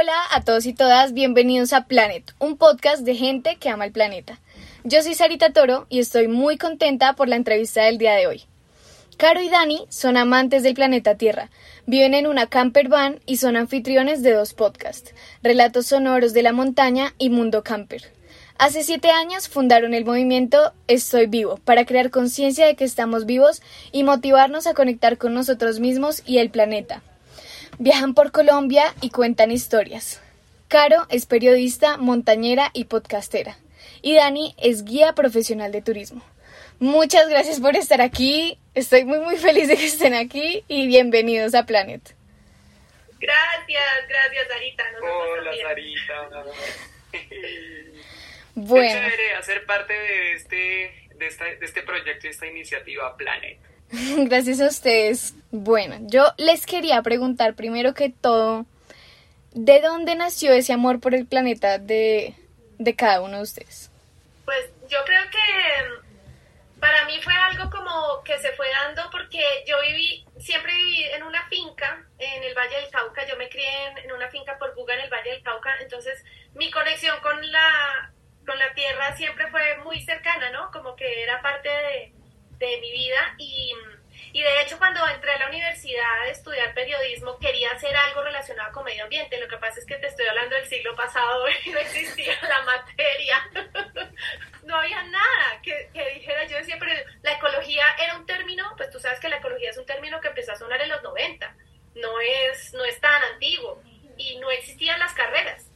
Hola a todos y todas, bienvenidos a Planet, un podcast de gente que ama el planeta. Yo soy Sarita Toro y estoy muy contenta por la entrevista del día de hoy. Caro y Dani son amantes del planeta Tierra, viven en una camper van y son anfitriones de dos podcasts, Relatos Sonoros de la Montaña y Mundo Camper. Hace siete años fundaron el movimiento Estoy Vivo para crear conciencia de que estamos vivos y motivarnos a conectar con nosotros mismos y el planeta. Viajan por Colombia y cuentan historias. Caro es periodista, montañera y podcastera. Y Dani es guía profesional de turismo. Muchas gracias por estar aquí. Estoy muy muy feliz de que estén aquí y bienvenidos a Planet. Gracias, gracias Sarita. Hola Sarita. bueno. Qué chévere hacer parte de este, de, de este proyecto y esta iniciativa Planet. Gracias a ustedes. Bueno, yo les quería preguntar primero que todo, ¿de dónde nació ese amor por el planeta de, de cada uno de ustedes? Pues yo creo que para mí fue algo como que se fue dando porque yo viví, siempre viví en una finca en el Valle del Cauca, yo me crié en, una finca por Buga en el Valle del Cauca, entonces mi conexión con la, con la tierra siempre fue muy cercana, ¿no? Como que era parte de de mi vida. Y, y, de hecho cuando entré a la universidad a estudiar periodismo quería hacer algo relacionado con medio ambiente. Lo que pasa es que te estoy hablando del siglo pasado y no existía la materia. no había nada que, que, dijera, yo decía, pero la ecología era un término, pues tú sabes que la ecología es un término que empezó a sonar en los 90, no es, no es tan antiguo. Y no existían las carreras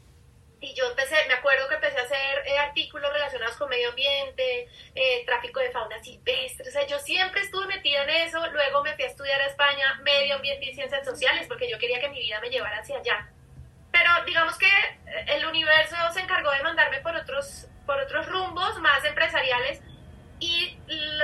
y yo empecé, me acuerdo que empecé a hacer eh, artículos relacionados con medio ambiente, eh, tráfico de fauna silvestre, o sea, yo siempre estuve metida en eso, luego me fui a estudiar a España medio ambiente y ciencias sociales porque yo quería que mi vida me llevara hacia allá. Pero digamos que eh, el universo se encargó de mandarme por otros, por otros rumbos más empresariales y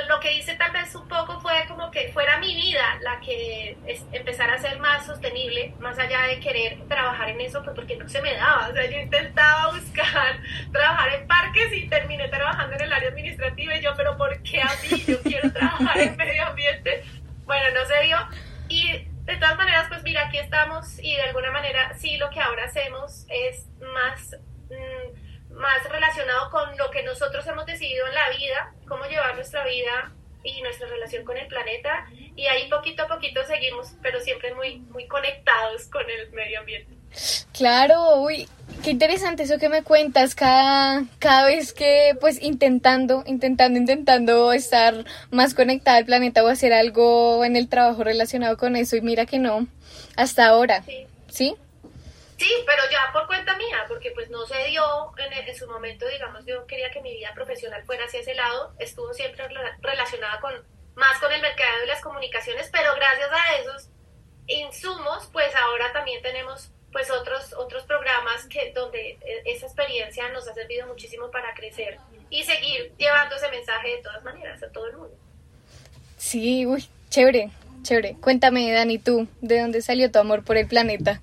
lo que hice tal vez un poco fue como que fuera mi vida la que es, empezara a ser más sostenible, más allá de querer trabajar en eso, pues porque no se me daba. O sea, yo intentaba buscar trabajar en parques y terminé trabajando en el área administrativa y yo, pero ¿por qué a mí? Yo quiero trabajar en medio ambiente. Bueno, no se dio. Y de todas maneras, pues mira, aquí estamos y de alguna manera sí lo que ahora hacemos es más... Mmm, más relacionado con lo que nosotros hemos decidido en la vida, cómo llevar nuestra vida y nuestra relación con el planeta y ahí poquito a poquito seguimos, pero siempre muy muy conectados con el medio ambiente. Claro, uy, qué interesante eso que me cuentas cada, cada vez que pues intentando, intentando, intentando estar más conectada al planeta o hacer algo en el trabajo relacionado con eso y mira que no, hasta ahora. ¿Sí? ¿Sí? Sí, pero ya por cuenta mía, porque pues no se dio en, su momento, digamos, yo quería que mi vida profesional fuera hacia ese lado, estuvo siempre relacionada con más con el mercado y las comunicaciones, pero gracias a esos insumos, pues ahora también tenemos pues otros otros programas que donde e, esa experiencia nos ha servido muchísimo para crecer y seguir llevando ese mensaje de todas maneras a todo el mundo. Sí, uy, chévere, chévere. Cuéntame, Dani, tú, ¿de dónde salió tu amor por el planeta?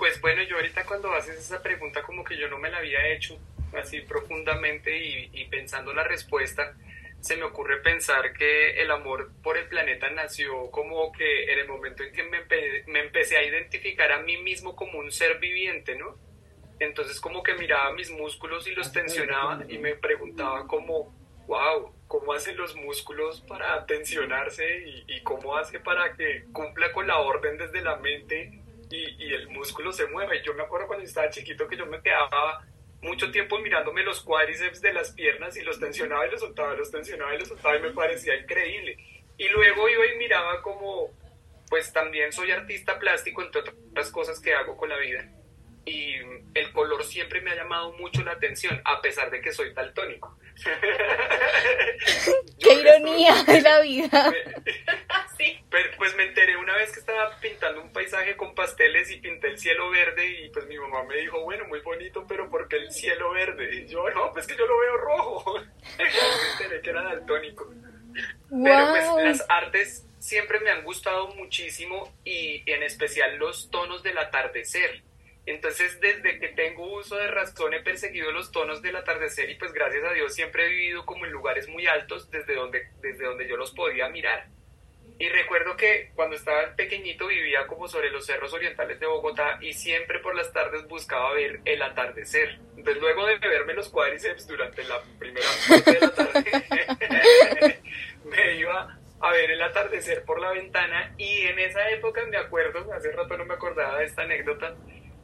Pues bueno, yo ahorita cuando haces esa pregunta como que yo no me la había hecho así profundamente y, pensando la respuesta, se me ocurre pensar que el amor por el planeta nació como que en el momento en que me, me, empecé a identificar a mí mismo como un ser viviente, ¿no? Entonces como que miraba mis músculos y los tensionaba y me preguntaba como, wow, ¿cómo hacen los músculos para tensionarse y, y cómo hace para que cumpla con la orden desde la mente y, el músculo se mueve. Yo me acuerdo cuando estaba chiquito que yo me quedaba mucho tiempo mirándome los cuádriceps de las piernas y los tensionaba y los soltaba, los tensionaba y los soltaba y me parecía increíble. Y luego iba y miraba como, pues también soy artista plástico, entre otras cosas que hago con la vida. Y el color siempre me ha llamado mucho la atención, a pesar de que soy daltónico. ¡Qué ironía de la vida! pues me enteré una vez que estaba pintando un paisaje con pasteles y pinté el cielo verde y pues mi mamá me dijo, bueno, muy bonito, pero ¿por qué el cielo verde? Y yo, no, pues que yo lo veo rojo. me enteré que era daltónico. Pero pues las artes siempre me han gustado muchísimo y en especial los tonos del atardecer. Entonces, desde que tengo uso de razón, he perseguido los tonos del atardecer y pues gracias a Dios siempre he vivido como en lugares muy altos desde donde, desde donde yo los podía mirar. Y recuerdo que cuando estaba pequeñito vivía como sobre los cerros orientales de Bogotá y siempre por las tardes buscaba ver el atardecer. Entonces luego de verme los cuádriceps durante la primera parte de la tarde, me iba a ver el atardecer por la ventana y en esa época me acuerdo, hace rato no me acordaba de esta anécdota,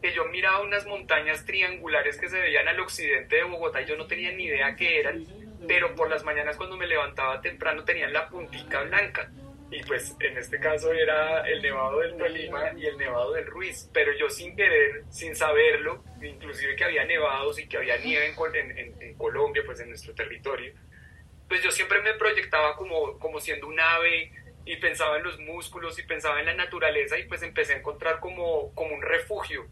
que yo miraba unas montañas triangulares que se veían al occidente de Bogotá y yo no tenía ni idea qué eran, pero por las mañanas cuando me levantaba temprano tenían la puntica blanca. Y pues en este caso era el Nevado del Tolima y el Nevado del Ruiz, pero yo sin querer, sin saberlo, inclusive que había nevados y que había nieve en, en, Colombia, pues en nuestro territorio, pues yo siempre me proyectaba como, como siendo un ave y pensaba en los músculos y pensaba en la naturaleza y pues empecé a encontrar como, como un refugio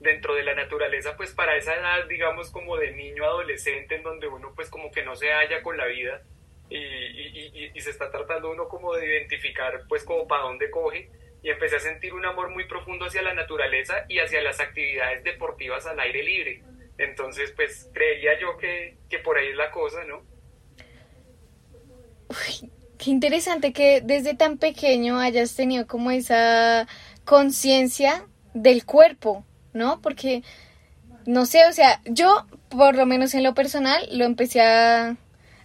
dentro de la naturaleza, pues para esa edad, digamos, como de niño adolescente, en donde uno pues como que no se halla con la vida y, se está tratando uno como de identificar pues como para dónde coge y empecé a sentir un amor muy profundo hacia la naturaleza y hacia las actividades deportivas al aire libre. Entonces pues creía yo que, que por ahí es la cosa, ¿no? Qué interesante que desde tan pequeño hayas tenido como esa conciencia del cuerpo, ¿no? Porque, no sé, o sea, yo por lo menos en lo personal lo empecé a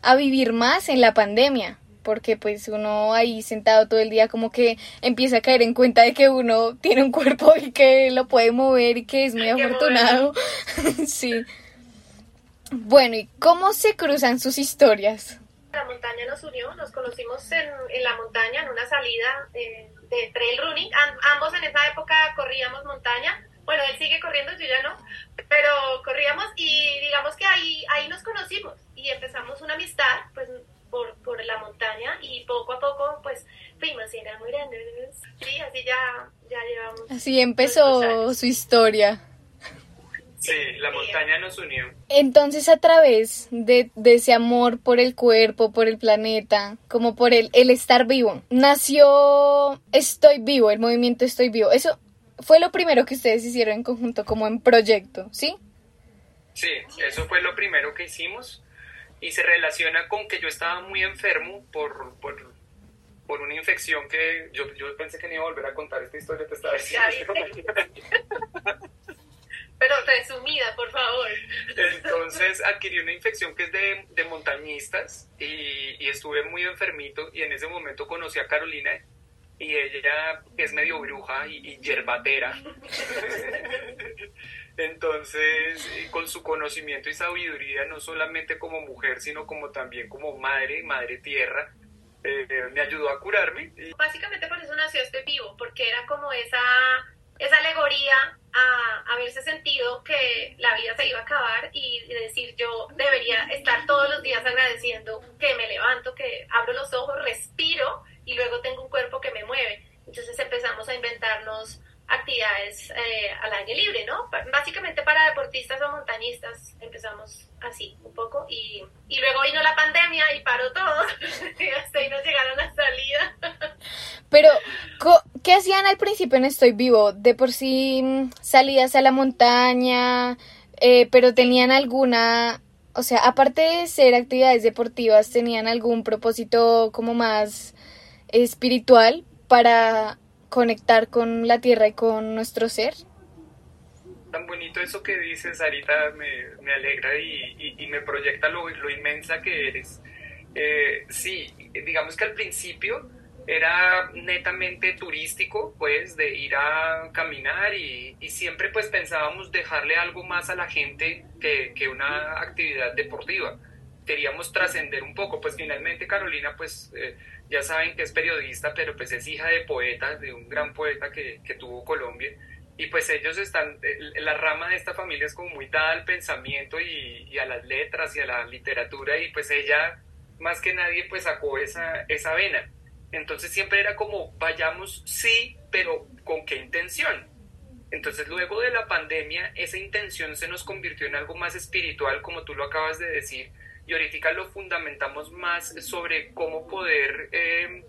a vivir más en la pandemia, porque pues uno ahí sentado todo el día como que empieza a caer en cuenta de que uno tiene un cuerpo y que lo puede mover y que es muy afortunado. sí. Bueno, ¿y cómo se cruzan sus historias? La montaña nos unió, nos conocimos en, en la montaña, en una salida eh, de trail running. ambos en esa época corríamos montaña bueno, él sigue corriendo, yo ya no, pero corríamos y digamos que ahí, ahí nos conocimos y empezamos una amistad, pues por, por la montaña y poco a poco pues fuimos enamorando. Sí, así ya, ya llevamos. Así empezó su historia. Sí, la montaña nos unió. Entonces, a través de, de, ese amor por el cuerpo, por el planeta, como por el, el estar vivo, nació Estoy Vivo, el movimiento Estoy Vivo. Eso fue lo primero que ustedes hicieron en conjunto, como en proyecto, ¿sí? Sí, eso fue lo primero que hicimos y se relaciona con que yo estaba muy enfermo por, por, por una infección que yo, yo, pensé que no iba a volver a contar esta historia, te estaba diciendo. Pero resumida, por favor. Entonces adquirí una infección que es de, de montañistas y, y, estuve muy enfermito y en ese momento conocí a Carolina y ella es medio bruja y, yerbatera. Entonces, con su conocimiento y sabiduría, no solamente como mujer, sino como también como madre, madre tierra, eh, me ayudó a curarme. Básicamente por eso nació este vivo, porque era como esa, esa alegoría a haberse sentido que la vida se iba a acabar y decir yo debería estar todos los días agradeciendo que me levanto, que abro los ojos, respiro y luego tengo un cuerpo que me mueve. Entonces empezamos a inventarnos actividades eh, al aire libre, ¿no? Básicamente para deportistas o montañistas empezamos así un poco y, y luego vino la pandemia y paró todo y hasta ahí nos llegaron las salidas. Pero, ¿qué hacían al principio en Estoy Vivo? De por sí mm, salidas a la montaña, eh, pero tenían alguna, o sea, aparte de ser actividades deportivas, tenían algún propósito como más espiritual para conectar con la tierra y con nuestro ser. Tan bonito eso que dices, Sarita, me, me alegra y, y, me proyecta lo, lo, inmensa que eres. Eh, sí, digamos que al principio era netamente turístico, pues, de ir a caminar y, y, siempre pues pensábamos dejarle algo más a la gente que, que una actividad deportiva. Queríamos trascender un poco, pues finalmente Carolina pues... Eh, ya saben que es periodista, pero pues es hija de poeta, de un gran poeta que, que tuvo Colombia. Y pues ellos están, la rama de esta familia es como muy dada al pensamiento y, y, a las letras y a la literatura y pues ella más que nadie pues sacó esa, esa vena. Entonces siempre era como, vayamos sí, pero ¿con qué intención? Entonces luego de la pandemia esa intención se nos convirtió en algo más espiritual, como tú lo acabas de decir, y ahorita lo fundamentamos más sobre cómo poder eh,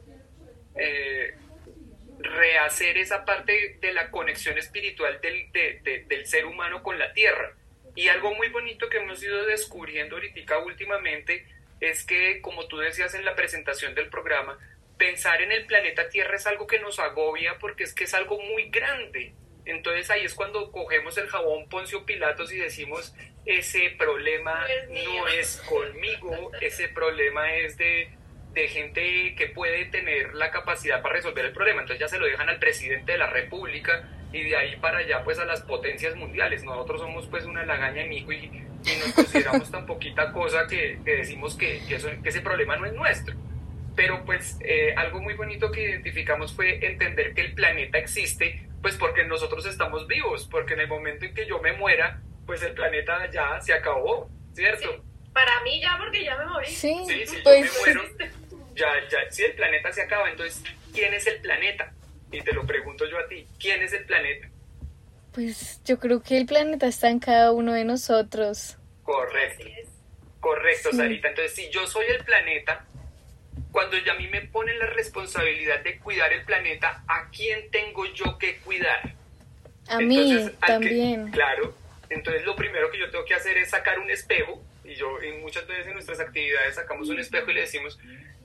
eh, rehacer esa parte de la conexión espiritual del, del ser humano con la tierra. Y algo muy bonito que hemos ido descubriendo ahorita últimamente es que, como tú decías en la presentación del programa, pensar en el planeta Tierra es algo que nos agobia porque es que es algo muy grande. Entonces ahí es cuando cogemos el jabón Poncio Pilatos y decimos, ese problema no es conmigo, ese problema es de, de gente que puede tener la capacidad para resolver el problema. Entonces ya se lo dejan al presidente de la República y de ahí para allá pues a las potencias mundiales. Nosotros somos pues una lagaña de mico y, y nos consideramos tan poquita cosa que, que decimos que, que, eso, que ese problema no es nuestro pero pues eh, algo muy bonito que identificamos fue entender que el planeta existe, pues porque nosotros estamos vivos, porque en el momento en que yo me muera, pues el planeta ya se acabó, ¿cierto? Para mí ya, porque ya me morí. Sí, Sí, si yo pues, me muero, ya, ya, si el planeta se acaba, entonces, ¿quién es el planeta? Y te lo pregunto yo a ti, ¿quién es el planeta? pues yo creo que el planeta está en cada uno de nosotros. Correcto, correcto, Sí. Sarita. Entonces, si yo soy el planeta, cuando ya a mí me ponen la responsabilidad de cuidar el planeta, ¿a quién tengo yo que cuidar? A mí Entonces, al que- también. claro. Entonces lo primero que yo tengo que hacer es sacar un espejo. Y yo en muchas veces en nuestras actividades sacamos un espejo y le decimos,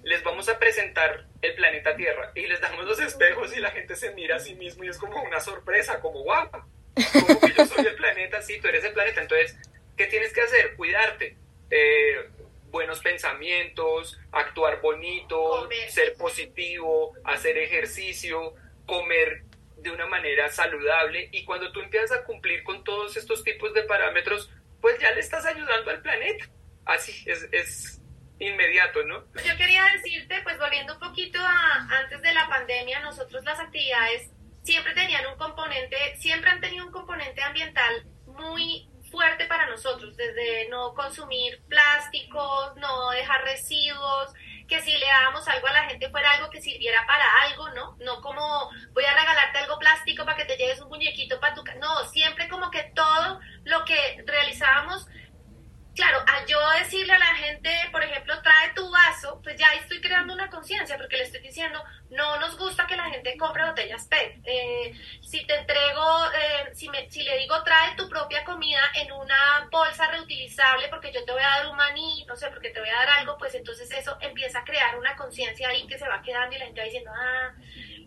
les vamos a presentar el planeta Tierra. Y les damos los espejos y la gente se mira a sí mismo y es como una sorpresa, como guau. Como que yo soy el planeta, sí, tú eres el planeta. Entonces, ¿qué tienes que hacer? Cuidarte. Eh, buenos pensamientos, actuar bonito, Comer. ser positivo, hacer ejercicio, comer de una manera saludable y cuando tú empiezas a cumplir con todos estos tipos de parámetros, pues ya le estás ayudando al planeta. Así es, es inmediato, ¿no? Yo quería decirte, pues volviendo un poquito a antes de la pandemia, nosotros las actividades siempre tenían un componente, siempre han tenido un componente ambiental muy fuerte para nosotros, desde no consumir plásticos, no dejar residuos, que si le dábamos algo a la gente fuera algo que sirviera para algo, ¿no? No como voy a regalarte algo plástico para que te lleves un muñequito para tu casa. No, siempre como que todo lo que realizábamos claro, al yo decirle a la gente, por ejemplo, trae tu vaso, pues ya estoy creando una conciencia, porque le estoy diciendo, no nos gusta que la gente compre botellas PET. Eh, si te entrego, eh, si, me, si le digo, trae tu propia comida en una bolsa reutilizable, porque yo te voy a dar un maní, no sé, porque te voy a dar algo, pues entonces eso empieza a crear una conciencia ahí que se va quedando y la gente va diciendo, ah,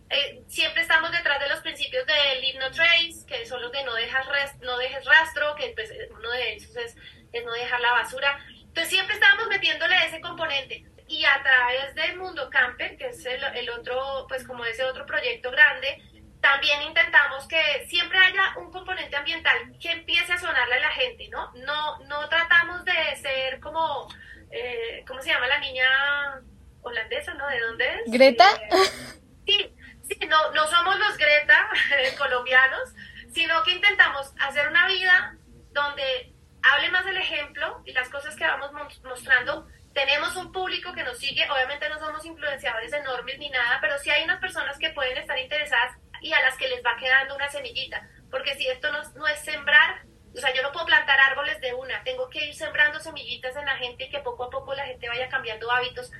eh, siempre estamos detrás de los principios del Leave No Trace, que son los de no, dejas no dejes rastro, que pues, uno de esos es, es no dejar la basura. Entonces siempre estábamos metiéndole ese componente. Y a través del Mundo Camper, que es el, el otro, pues como ese otro proyecto grande, también intentamos que siempre haya un componente ambiental que empiece a sonarle a la gente, ¿no? No, no tratamos de ser como, eh, ¿cómo se llama la niña holandesa, ¿no? ¿De dónde es? ¿Greta? Eh, sí, sí, no, no somos los Greta colombianos, sino que intentamos hacer una vida donde hable más del ejemplo y las cosas que vamos mo- mostrando. Tenemos un público que nos sigue, obviamente no somos influenciadores enormes ni nada, pero sí hay unas personas que pueden estar interesadas y a las que les va quedando una semillita, porque si esto no, no es sembrar, o sea, yo no puedo plantar árboles de una, tengo que ir sembrando semillitas en la gente y que poco a poco la gente vaya cambiando hábitos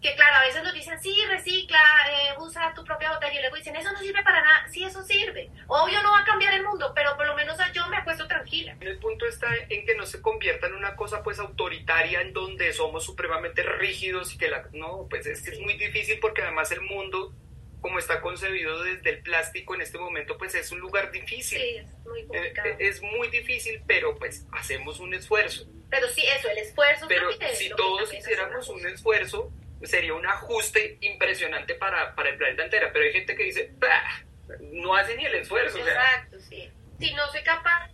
que claro, a veces nos dicen, sí, recicla, eh, usa tu propia botella, y luego dicen, eso no sirve para nada, sí, eso sirve. Obvio no va a cambiar el mundo, pero por lo menos yo me acuesto tranquila. El punto está en que no se convierta en una cosa pues autoritaria en donde somos supremamente rígidos y que la... No, pues es es muy difícil porque además el mundo como está concebido desde el plástico en este momento pues es un lugar difícil. Sí, es muy Eh, complicado. eh, Es muy difícil, pero pues hacemos un esfuerzo. Pero sí, eso, el esfuerzo. Pero es si todos hiciéramos un esfuerzo, sería un ajuste impresionante para, para el planeta entero. Pero hay gente que dice, "Bah, no hace ni el esfuerzo. o sea, Exacto, sí. Si no soy capaz,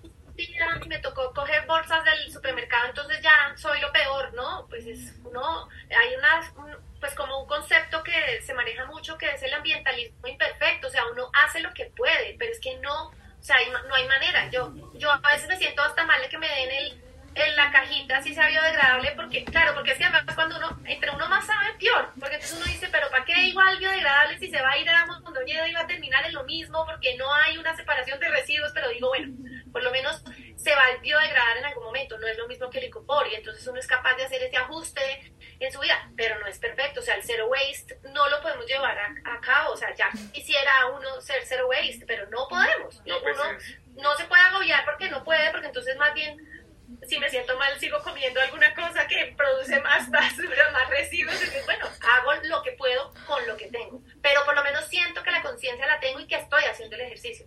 me tocó coger bolsas del supermercado, entonces ya soy lo peor, ¿no? Pues es uno, hay unas, un- pues como un concepto que se maneja mucho que es el ambientalismo imperfecto, o sea, uno hace lo que puede, pero es que no, o sea, no hay manera. Yo, yo a veces me siento hasta mal de que me den el en la cajita así sea biodegradable porque claro porque es que además cuando uno entre uno más sabe peor. Porque entonces uno dice pero para qué igual biodegradable si se va a ir a Mondoñedo y va a terminar en lo mismo porque no hay una separación de residuos pero digo bueno por lo menos se va a biodegradar en algún momento. No es lo mismo que el licopor y entonces uno es capaz de hacer ese ajuste en su vida pero no es perfecto. O sea el zero waste no lo podemos llevar a, a cabo. O sea ya quisiera uno ser zero waste pero no podemos. No, pues uno no se puede agobiar porque no puede porque entonces más bien si me siento mal, sigo comiendo alguna cosa que produce más basura, más residuos. Entonces, bueno, hago lo que puedo con lo que tengo. Pero por lo menos siento que la conciencia la tengo y que estoy haciendo el ejercicio.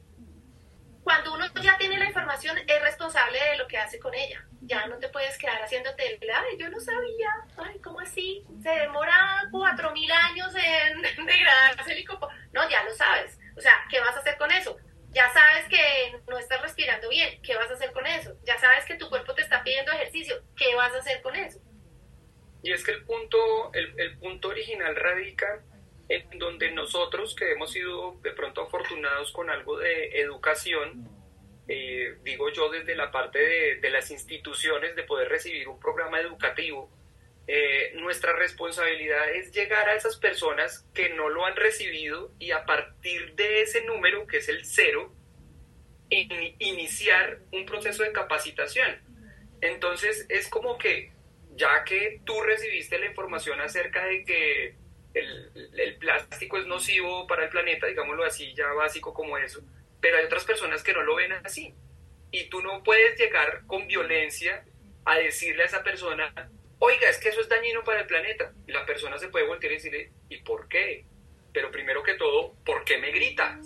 Cuando uno ya tiene la información, es responsable de lo que hace con ella. Ya no te puedes quedar haciéndote, ay, yo no sabía, ay, ¿cómo así? Se demora cuatro mil años en degradarse el hicopo. No, ya lo sabes. O sea, ¿qué vas a hacer con eso? Ya sabes que no estás respirando bien, ¿qué vas a hacer con eso? Ya sabes que tu cuerpo te está pidiendo ejercicio, ¿qué vas a hacer con eso? Y es que el punto, el, el punto original radica en donde nosotros que hemos sido de pronto afortunados con algo de educación, eh, digo yo desde la parte de, de, las instituciones de poder recibir un programa educativo, eh, nuestra responsabilidad es llegar a esas personas que no lo han recibido y a partir de ese número, que es el cero, in, iniciar un proceso de capacitación. Entonces es como que ya que tú recibiste la información acerca de que el, el, plástico es nocivo para el planeta, digámoslo así, ya básico como eso, pero hay otras personas que no lo ven así. Y tú no puedes llegar con violencia a decirle a esa persona, oiga, es que eso es dañino para el planeta. Y la persona se puede voltear y decirle, ¿y por qué? Pero primero que todo, ¿por qué me grita?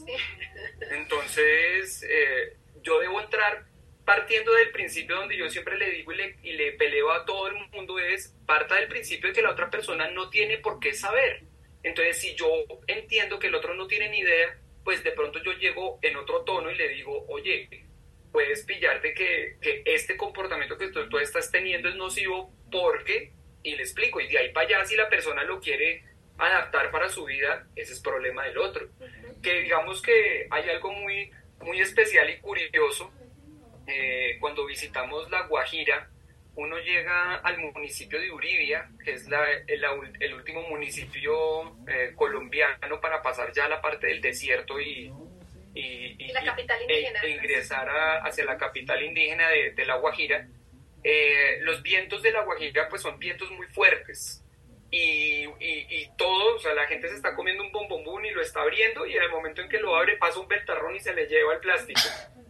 Entonces, eh, yo debo entrar partiendo del principio donde yo siempre le digo y le, y le peleo a todo el mundo es, parta del principio de que la otra persona no tiene por qué saber. Entonces, si yo entiendo que el otro no tiene ni idea, pues de pronto yo llego en otro tono y le digo, oye, puedes pillarte que, que este comportamiento que tú, tú, estás teniendo es nocivo porque, y le explico, y de ahí para allá, si la persona lo quiere adaptar para su vida, ese es problema del otro. Que digamos que hay algo muy, muy especial y curioso eh, cuando visitamos La Guajira, uno llega al municipio de Uribia, que es la, el, el, último municipio eh, colombiano para pasar ya a la parte del desierto y, y, y la capital indígena. E, e ingresar a, hacia la capital indígena de, de La Guajira. Eh, los vientos de La Guajira pues son vientos muy fuertes. Y, y, y, todo, o sea, la gente se está comiendo un bombombón y lo está abriendo y en el momento en que lo abre pasa un ventarrón y se le lleva el plástico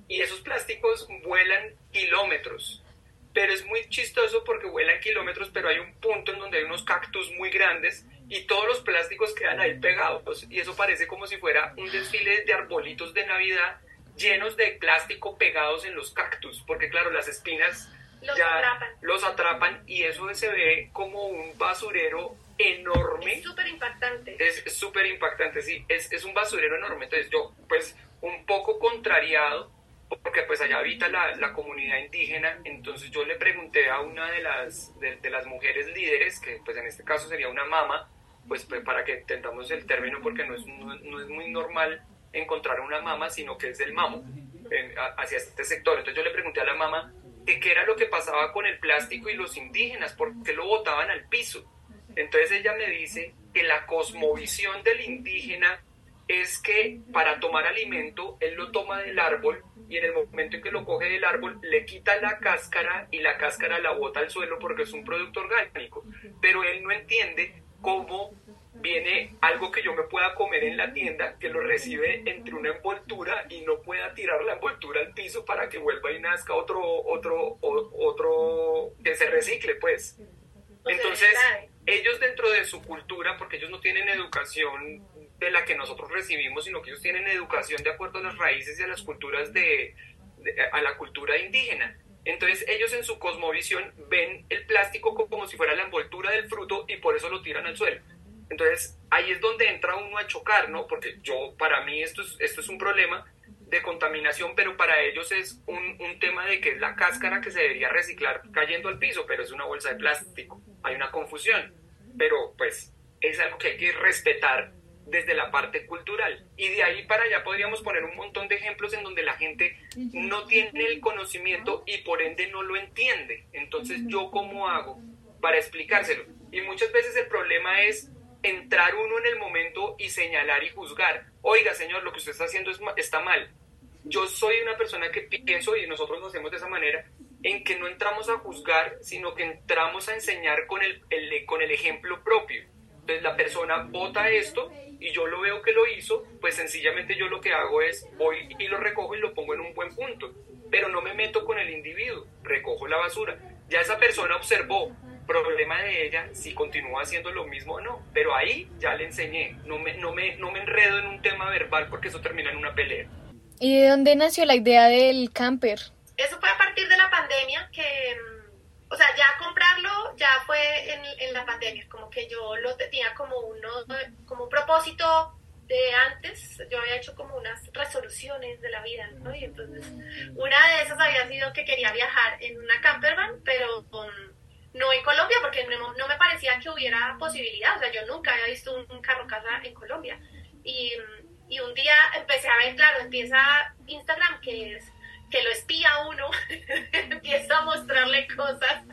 y esos plásticos vuelan kilómetros. Pero es muy chistoso porque vuelan kilómetros, pero hay un punto en donde hay unos cactus muy grandes y todos los plásticos quedan ahí pegados. Y eso parece como si fuera un desfile de arbolitos de Navidad llenos de plástico pegados en los cactus, porque claro, las espinas los ya atrapan. los atrapan y eso se ve como un basurero enorme. Es súper impactante. Es súper impactante, sí, es, es un basurero enorme. Entonces yo, pues, un poco contrariado, porque pues allá habita la, la, comunidad indígena, entonces yo le pregunté a una de las, de, de, las mujeres líderes, que pues en este caso sería una mama, pues, pues para que entendamos el término, porque no es, no, no, es muy normal encontrar una mama, sino que es del mamo en, a, hacia este sector. Entonces yo le pregunté a la mama de qué era lo que pasaba con el plástico y los indígenas, por qué lo botaban al piso. Entonces ella me dice que la cosmovisión del indígena es que para tomar alimento él lo toma del árbol y en el momento en que lo coge del árbol le quita la cáscara y la cáscara la bota al suelo porque es un producto orgánico. Pero él no entiende cómo viene algo que yo me pueda comer en la tienda, que lo recibe entre una envoltura y no pueda tirar la envoltura al piso para que vuelva y nazca otro, otro, otro, que se recicle, pues. Entonces, ellos dentro de su cultura, porque ellos no tienen educación de la que nosotros recibimos, sino que ellos tienen educación de acuerdo a las raíces y a las culturas de, de a la cultura indígena. Entonces ellos en su cosmovisión ven el plástico como si fuera la envoltura del fruto y por eso lo tiran al suelo. Entonces ahí es donde entra uno a chocar, ¿no? Porque yo, para mí esto es, esto es un problema de contaminación, pero para ellos es un, un tema de que es la cáscara que se debería reciclar cayendo al piso, pero es una bolsa de plástico. Hay una confusión, pero pues es algo que hay que respetar desde la parte cultural. Y de ahí para allá podríamos poner un montón de ejemplos en donde la gente no tiene el conocimiento y por ende no lo entiende. Entonces, ¿yo cómo hago para explicárselo? Y muchas veces el problema es entrar uno en el momento y señalar y juzgar. Oiga, señor, lo que usted está haciendo es, está mal. Yo soy una persona que pienso, y nosotros lo hacemos de esa manera, en que no entramos a juzgar, sino que entramos a enseñar con el, el con el ejemplo propio. Entonces la persona vota esto y yo lo veo que lo hizo, pues sencillamente yo lo que hago es voy y lo recojo y lo pongo en un buen punto, pero no me meto con el individuo, recojo la basura. Ya esa persona observó, problema de ella si continúa haciendo lo mismo o no, pero ahí ya le enseñé, no me, no me, no me enredo en un tema verbal porque eso termina en una pelea. ¿Y de dónde nació la idea del camper? Eso fue a partir de la pandemia que, mm, o sea, ya comprarlo ya fue en, en la pandemia, como que yo lo tenía como uno, como un propósito de antes, yo había hecho como unas resoluciones de la vida, ¿no? Y entonces, una de esas había sido que quería viajar en una campervan, pero no en Colombia, porque no, me parecía que hubiera posibilidad, o sea, yo nunca había visto un, carro casa en Colombia. Y, y un día empecé a ver, claro, empieza Instagram, que es que lo espía uno, empieza a mostrarle cosas.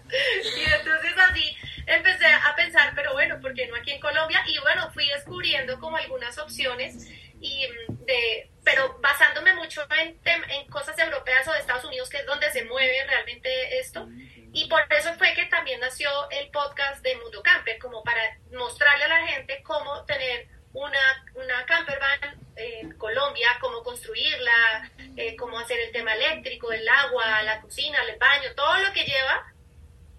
Y entonces así empecé a pensar, pero bueno, ¿por qué no aquí en Colombia? Y bueno, fui descubriendo como algunas opciones, y mm, de, pero basándome mucho en, en cosas europeas o de Estados Unidos, que es donde se mueve realmente esto. Y por eso fue que también nació el podcast de Mundo Camper, como para mostrarle a la gente cómo tener una, una camper van en Colombia, cómo construirla, eh, cómo hacer el tema eléctrico, el agua, la cocina, el baño, todo lo que lleva,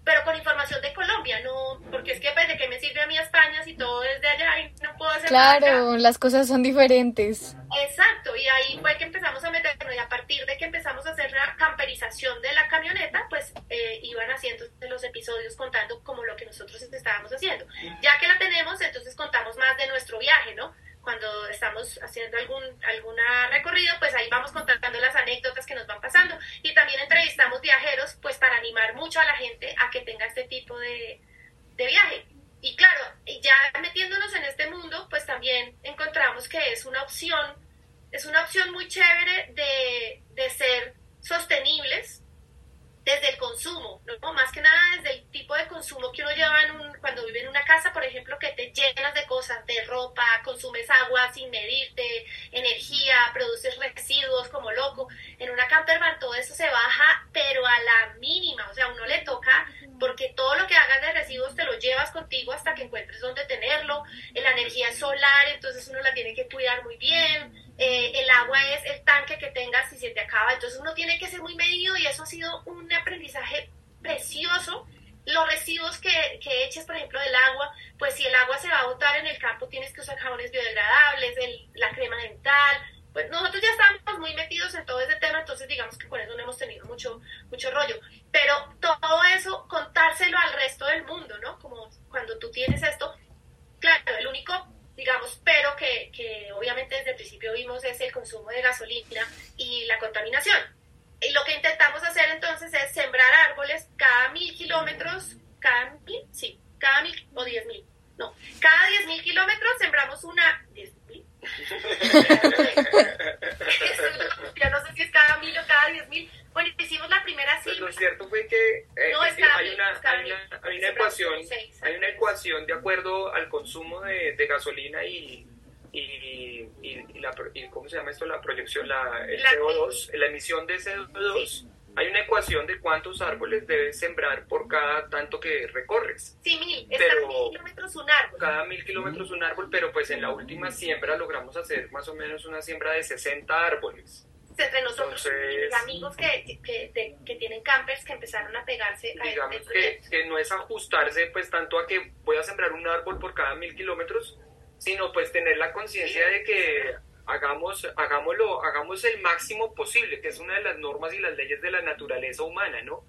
pero con información de Colombia, no, porque es que pues, de qué me sirve a mí España si todo es de allá y no puedo hacer Claro, las cosas son diferentes. Exacto, y ahí fue que empezamos a meternos y a partir de que empezamos a hacer la camperización de la camioneta, pues eh, iban haciendo los episodios contando como lo que nosotros estábamos haciendo. Ya que la tenemos, entonces contamos más de nuestro viaje, ¿no? cuando estamos haciendo algún alguna recorrido, pues ahí vamos contando las anécdotas que nos van pasando y también entrevistamos viajeros, pues para animar mucho a la gente a que tenga este tipo de, de viaje. Y claro, ya metiéndonos en este mundo, pues también encontramos que es una opción, es una opción muy chévere de, de ser sostenibles, desde el consumo, ¿no? Más que nada desde el tipo de consumo que uno lleva en un, cuando vive en una casa, por ejemplo, que te llenas de cosas, de ropa, consumes agua sin medirte, energía, produces residuos como loco. En una campervan todo eso se baja, pero a la mínima, o sea, a uno le toca, porque todo lo que hagas de residuos te lo llevas contigo hasta que encuentres dónde tenerlo. La energía es solar, entonces uno la tiene que cuidar muy bien eh, el agua es el tanque que tengas si se te acaba, entonces uno tiene que ser muy medido y eso ha sido un aprendizaje precioso. Los residuos que, que eches, por ejemplo, del agua, pues si el agua se va a botar en el campo, tienes que usar jabones biodegradables, el, la crema dental. Pues nosotros ya estamos muy metidos en todo ese tema, entonces digamos que por eso no hemos tenido mucho, mucho rollo. Pero todo eso, contárselo al resto del mundo, ¿no? Como cuando tú tienes esto, claro, el único digamos, pero que, que obviamente desde el principio vimos es el consumo de gasolina y la contaminación. Y lo que intentamos hacer entonces es sembrar árboles cada mil kilómetros, cada mil, sí, cada mil o diez mil, no, cada diez mil kilómetros sembramos una, diez ya no sé si es cada mil o cada diez mil, bueno, hicimos la primera pues lo cierto fue que eh, hay, una, hay, una, hay una ecuación, hay una ecuación de acuerdo al consumo de, de gasolina y, y, y, la, ¿cómo se llama esto? La proyección, la, el CO2, la emisión de CO2. Hay una ecuación de cuántos árboles debes sembrar por cada tanto que recorres. Sí, mil. Es cada mil kilómetros un árbol. Cada mil kilómetros un árbol, pero pues en la última siembra logramos hacer más o menos una siembra de 60 árboles entre nosotros amigos que, que, que, tienen campers que empezaron a pegarse a digamos que, que, no es ajustarse pues tanto a que voy a sembrar un árbol por cada mil kilómetros sino pues tener la conciencia de que hagamos hagámoslo hagamos el máximo posible que es una de las normas y las leyes de la naturaleza humana no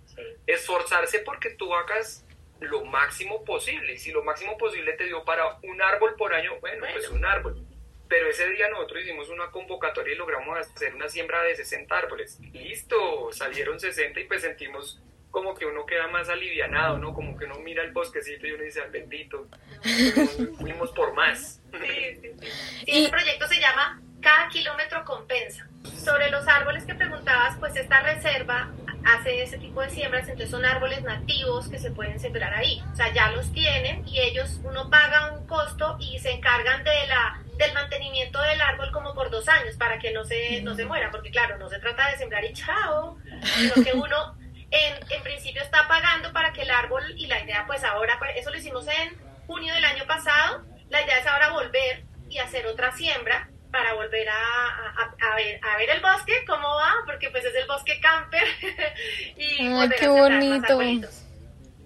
esforzarse porque tú hagas lo máximo posible y si lo máximo posible te dio para un árbol por año bueno. pues un árbol pero ese día nosotros hicimos una convocatoria y logramos hacer una siembra de 60 árboles. Listo, salieron 60 y pues sentimos como que uno queda más alivianado, ¿no? Como que uno mira el bosquecito y uno dice, bendito, fuimos por más. Sí, sí, sí. el proyecto se llama Cada kilómetro compensa. Sobre los árboles que preguntabas, pues esta reserva hace ese tipo de siembras, entonces son árboles nativos que se pueden sembrar ahí. O sea, ya los tienen y ellos, uno paga un costo y se encargan de la del mantenimiento del árbol como por dos años para que no se, no se muera, porque claro, no se trata de sembrar y chao, sino que uno en, en principio está pagando para que el árbol y la idea pues ahora, pues, eso lo hicimos en junio del año pasado, la idea es ahora volver y hacer otra siembra para volver a, a, a, ver, a ver el bosque, cómo va, porque pues es el bosque camper y ah, qué bonito.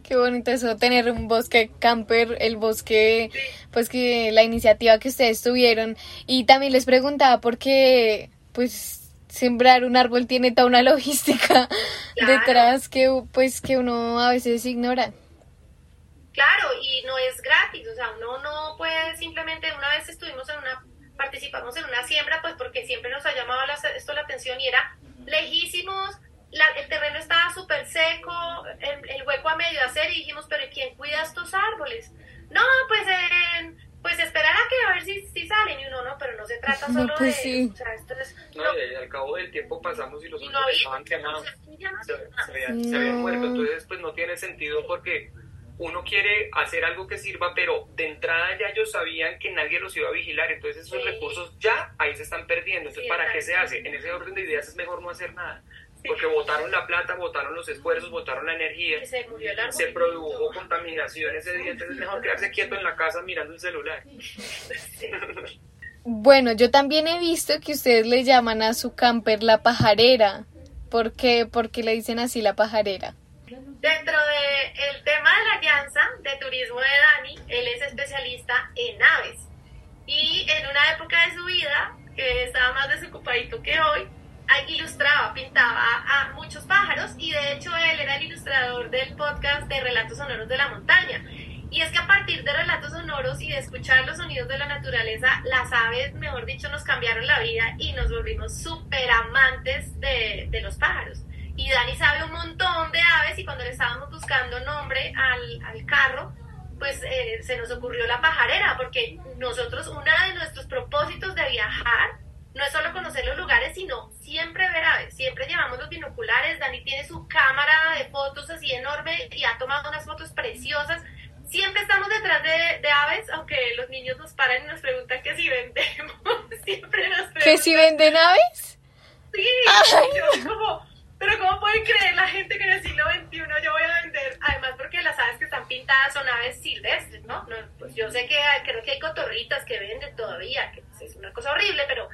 Qué bonito eso, tener un bosque camper, el bosque, pues que la iniciativa que ustedes tuvieron. Y también les preguntaba porque, pues, sembrar un árbol tiene toda una logística detrás que pues que uno a veces ignora. Claro, y no es gratis, o sea, uno no puede simplemente, una vez estuvimos en una, participamos en una siembra, pues porque siempre nos ha llamado esto la atención y era lejísimos, el terreno estaba súper seco, el, hueco a medio hacer y dijimos, pero ¿quién cuida estos árboles? No, pues pues esperar a que a ver si, si salen. Y uno no, pero no se trata solo pues de sí. o sea, esto es, no, y al cabo del tiempo pasamos y los árboles estaban quemados, se, se, habían muerto, entonces pues no tiene sentido porque uno quiere hacer algo que sirva, pero de entrada ya ellos sabían que nadie los iba a vigilar, entonces esos recursos ya ahí se están perdiendo. Entonces, ¿para qué se hace? En ese orden de ideas es mejor no hacer nada. Porque botaron la plata, botaron los esfuerzos, botaron la energía, se, se produjo contaminación ese día, entonces es mejor quedarse quieto en la casa mirando el celular. Bueno, yo también he visto que ustedes le llaman a su camper la pajarera. ¿Por qué, ¿Por qué le dicen así la pajarera? Dentro del tema de la alianza de turismo de Dani, él es especialista en aves. Y en una época de su vida, que estaba más desocupadito que hoy, ilustraba, pintaba a muchos pájaros y de hecho él era el ilustrador del podcast de Relatos Sonoros de la Montaña. Y es que a partir de relatos sonoros y de escuchar los sonidos de la naturaleza, las aves, mejor dicho, nos cambiaron la vida y nos volvimos súper amantes de, de los pájaros y Dani sabe un montón de aves y cuando le estábamos buscando nombre al, al carro, pues eh, se nos ocurrió la pajarera, porque nosotros, uno de nuestros propósitos de viajar no es solo conocer los lugares, sino siempre ver aves. Siempre llevamos los binoculares. Dani tiene su cámara de fotos así enorme y ha tomado unas fotos preciosas. Siempre estamos detrás de, de aves, aunque los niños nos paran y nos preguntan que si vendemos. siempre nos preguntan. ¿Que si venden aves? Sí, yo ¿cómo pueden creer la gente que en el siglo XXI yo voy a vender? Además porque las aves que están pintadas son aves silvestres, ¿no? pues yo sé que creo que hay cotorritas que venden todavía, que pues, es una cosa horrible, pero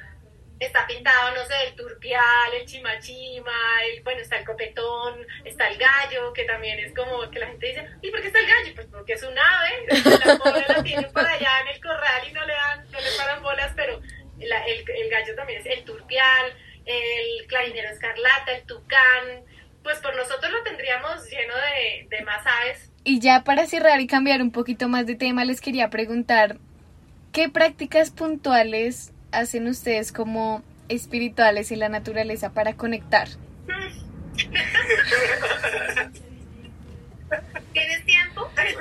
está pintado, no sé, el turpial, el chimachima, el, bueno, está el copetón, está el gallo, que también es como que la gente dice, ¿y por qué está el gallo? Pues porque es un ave, la pobre la tienen por allá en el corral y no le dan, no le paran bolas, pero el, el gallo también es el turpial, el clarinero escarlata, el tucán, pues por nosotros lo tendríamos lleno de, más aves. Y ya para cerrar y cambiar un poquito más de tema, les quería preguntar, ¿qué prácticas puntuales hacen ustedes como espirituales en la naturaleza para conectar? ¿Tienes tiempo? pues,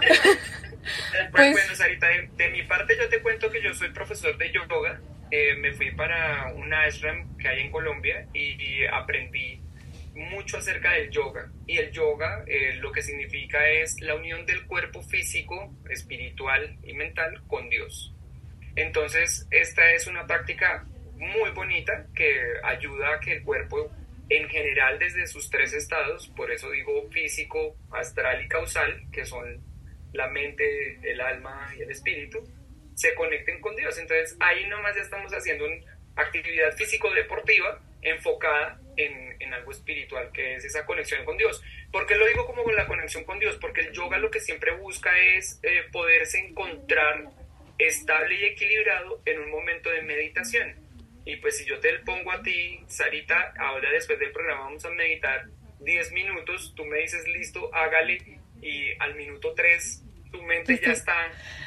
pues, bueno, Sarita, de, mi parte yo te cuento que yo soy profesor de yoga eh, me fui para una ashram que hay en Colombia y, aprendí mucho acerca del yoga. Y el yoga eh, lo que significa es la unión del cuerpo físico, espiritual y mental con Dios. Entonces, esta es una práctica muy bonita que ayuda a que el cuerpo en general desde sus tres estados, por eso digo físico, astral y causal, que son la mente, el alma y el espíritu, se conecten con Dios. Entonces ahí nomás ya estamos haciendo una actividad físico-deportiva enfocada en, en, algo espiritual, que es esa conexión con Dios. ¿Por qué lo digo como con la conexión con Dios? Porque el yoga lo que siempre busca es eh, poderse encontrar estable y equilibrado en un momento de meditación. Y pues si yo te pongo a ti, Sarita, ahora después del programa vamos a meditar 10 minutos, tú me dices listo, hágale, y al minuto 3 tu mente ya está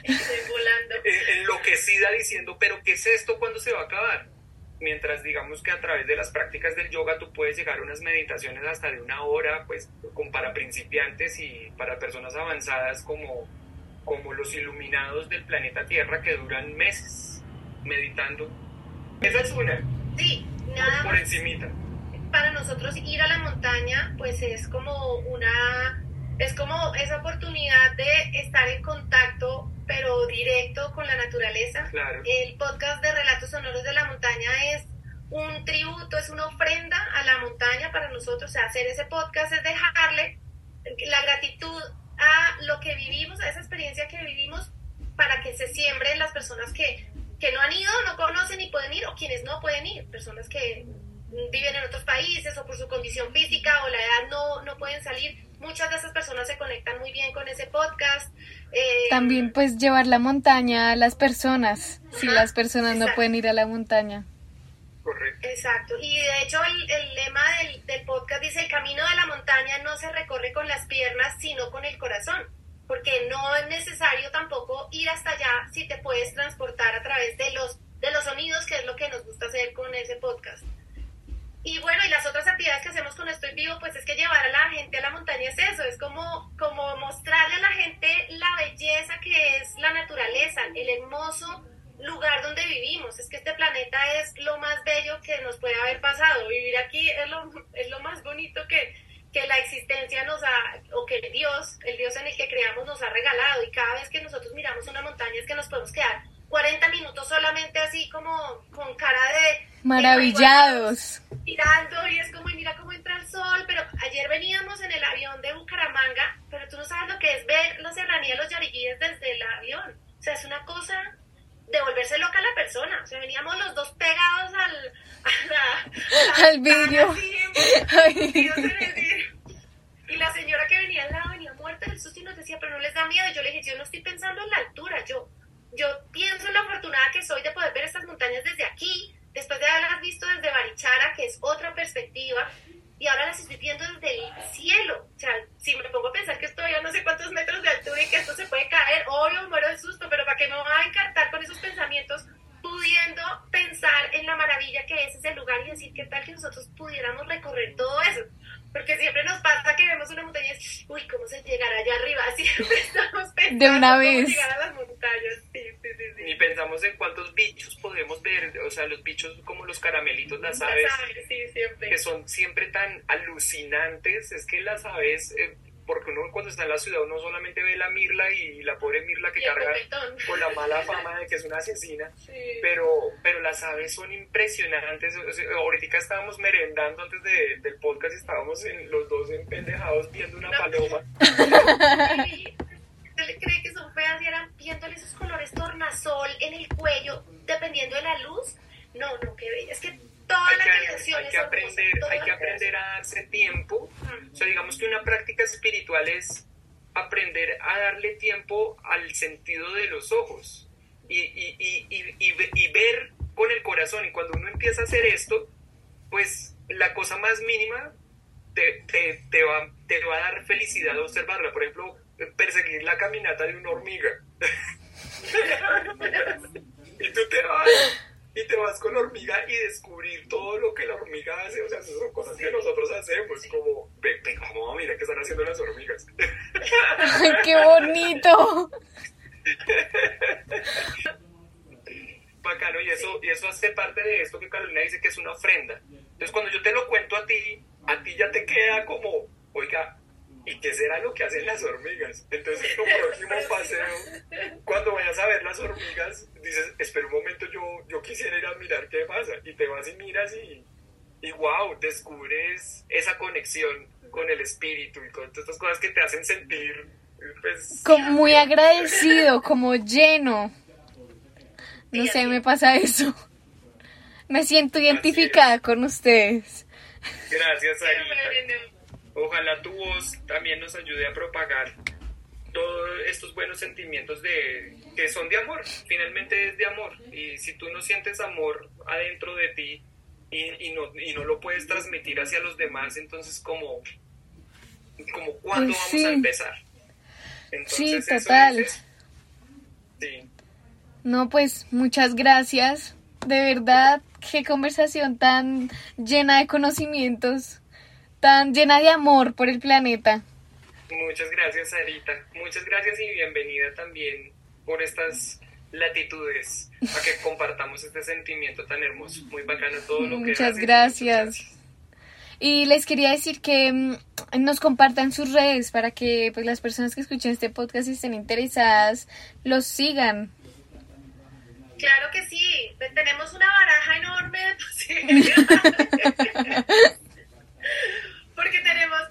volando. enloquecida diciendo, pero ¿qué es esto? ¿Cuándo se va a acabar? Mientras digamos que a través de las prácticas del yoga tú puedes llegar a unas meditaciones hasta de una hora, pues como para principiantes y para personas avanzadas como, como los iluminados del planeta Tierra que duran meses meditando. Esa es una. Sí, nada por encimita. Para nosotros ir a la montaña pues es como una es como esa oportunidad de estar en contacto, pero directo con la naturaleza. El podcast de Relatos Sonoros de la Montaña es un tributo, es una ofrenda a la montaña para nosotros. O sea, hacer ese podcast es dejarle la gratitud a lo que vivimos, a esa experiencia que vivimos, para que se siembren las personas que, que no han ido, no conocen y pueden ir, o quienes no pueden ir, personas que viven en otros países o por su condición física o la edad no, no pueden salir muchas de esas personas se conectan muy bien con ese podcast. Eh, También pues llevar la montaña a las personas, si las personas no pueden ir a la montaña. Correcto. Exacto. Y de hecho el, el lema del, del, podcast dice, el camino de la montaña no se recorre con las piernas, sino con el corazón. Porque no es necesario tampoco ir hasta allá si te puedes transportar a través de los, de los sonidos, que es lo que nos gusta hacer con ese podcast. Y bueno, y las otras actividades que hacemos con Estoy Vivo, pues es que llevar a la gente a la montaña es eso, es como, como mostrarle a la gente la belleza que es la naturaleza, el hermoso lugar donde vivimos. Es que este planeta es lo más bello que nos puede haber pasado. Vivir aquí es lo, es lo más bonito que, que la existencia nos ha, o que Dios, el Dios en el que creamos, nos ha regalado. Y cada vez que nosotros miramos una montaña es que nos podemos quedar 40 minutos solamente así como con cara de... Maravillados. mirando y es como, mira cómo entra el sol, pero ayer veníamos en el avión de Bucaramanga, pero tú no sabes lo que es ver la serranía de los Yariguíes desde el avión. O sea, es una cosa de volverse loca a la persona. O sea, veníamos los dos pegados al, al vidrio. Y la señora que venía al lado venía muerta del susto y nos decía, pero no les da miedo. Y yo le dije, yo no estoy pensando en la altura, yo, yo pienso en la afortunada que soy de poder ver estas montañas desde aquí, después de haberlas visto desde Barichara, que es otra perspectiva, y ahora las estoy viendo desde el cielo. O sea, si me pongo a pensar que estoy a no sé cuántos metros de altura y que esto se puede caer, obvio, muero de susto, pero ¿para qué me voy a encartar con esos pensamientos? Pudiendo pensar en la maravilla que es ese lugar y decir qué tal que nosotros pudiéramos recorrer todo eso. Porque siempre nos pasa que vemos una montaña y es, uy, ¿cómo se llegará allá arriba? Siempre estamos pensando de una vez. cómo llegar a las montañas. Sí, sí, sí, sí. Ni pensamos en cuántos bichos podemos ver, o sea, los bichos como los caramelitos, las aves, Las aves, sí, siempre. que son siempre tan alucinantes. Es que las aves, eh, porque uno cuando está en la ciudad uno solamente ve la mirla y la pobre mirla que carga con la mala fama de que es una asesina. Sí. Pero, pero las aves son impresionantes. O sea, ahorita estábamos merendando antes de- del podcast y estábamos en, los dos empendejados viendo una Una- paloma. Sí. ¿Usted le cree que son feas y eran viéndole esos colores tornasol en el cuello, dependiendo de la luz? No, no, qué bella. Es que toda Hay la que, hay que aprender, hay que aprender a darse tiempo. creación. O sea, digamos que una práctica espiritual es aprender a darle tiempo al sentido de los ojos y, y, y, y, y ve- y ver con el corazón. Y cuando uno empieza a hacer esto, pues la cosa más mínima te, te, te, va, te va a dar felicidad observarla. Por ejemplo, perseguir la caminata de una hormiga. y tú te vas vas con la hormiga y descubrir todo lo que la hormiga hace. O sea, esas son cosas que nosotros hacemos. Como, ve, ve, vamos a mirar qué están haciendo las hormigas. Ay, qué bonito. Bacano, y eso, y eso hace parte de esto que Carolina dice que es una ofrenda. Entonces, cuando yo te lo cuento a ti, a ti ya te queda como, oiga, ¿y qué será lo que hacen las hormigas? Entonces, tu próximo paseo, cuando vayas a ver las hormigas, dices, espera un momento, yo, yo quisiera ir a mirar qué pasa. Y te vas y miras y, y wow, descubres esa conexión con el espíritu y con todas estas cosas que te hacen sentir, pues, Como muy agradecido, como lleno. No sé, me pasa eso. Me siento identificada con ustedes. gracias, bueno. Ojalá tu voz también nos ayude a propagar todos estos buenos sentimientos de que son de amor, finalmente es de amor. Y si tú no sientes amor adentro de ti y, y no, y no lo puedes transmitir hacia los demás, entonces como, como ¿cuándo Pues vamos sí. a empezar? Sí, total. es- sí. No, pues muchas gracias. De verdad, qué conversación tan llena de conocimientos, tan llena de amor por el planeta. Muchas gracias, Sarita. Muchas gracias y bienvenida también por estas latitudes a que compartamos este sentimiento tan hermoso. Muy bacano todo lo que Muchas haces. gracias. Y les quería decir que mm, nos compartan sus redes para que pues, las personas que escuchen este podcast y estén interesadas los sigan. Claro que sí, tenemos una baraja enorme de posibilidades. Porque tenemos,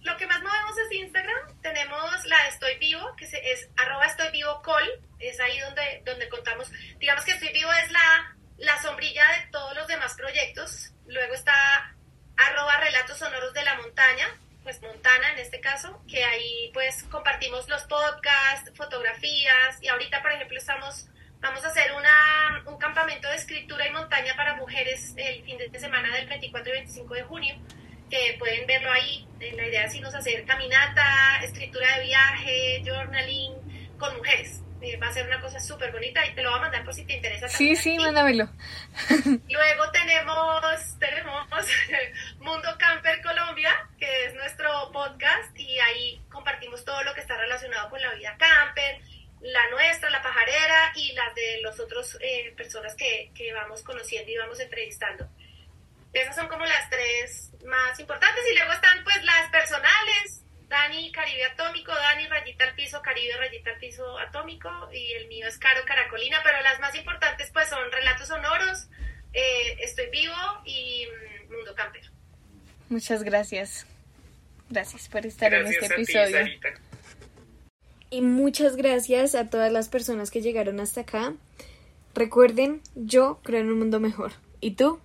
lo que más movemos es Instagram, tenemos la de Estoy Vivo, que es arroba Estoy Vivo Col, es ahí donde, donde contamos, digamos que Estoy Vivo es la, la sombrilla de todos los demás proyectos, luego está arroba Relatos Sonoros de la Montaña, pues Montana en este caso, que ahí pues compartimos los podcasts, fotografías, y ahorita por ejemplo estamos Vamos a hacer una, un campamento de escritura y montaña para mujeres el fin de semana del 24 y 25 de junio, que pueden verlo ahí. Eh, la idea es irnos a hacer caminata, escritura de viaje, journaling con mujeres. Eh, va a ser una cosa súper bonita y te lo voy a mandar por si te interesa. Sí, sí, mándamelo. Luego tenemos, tenemos Mundo Camper Colombia, que es nuestro podcast y ahí compartimos todo lo que está relacionado con la vida camper, la nuestra, la pajarera y las de los otros eh, personas que, que vamos conociendo y vamos entrevistando. Esas son como las tres más importantes y luego están pues las personales, Dani Caribe Atómico, Dani Rayita al Piso, Caribe Rayita al Piso Atómico y el mío es Caro Caracolina, pero las más importantes pues son Relatos Sonoros, eh, Estoy Vivo y mm, Mundo Camper. Muchas gracias. Gracias por estar en este episodio. y muchas gracias a todas las personas que llegaron hasta acá. Recuerden, yo creo en un mundo mejor. ¿Y tú?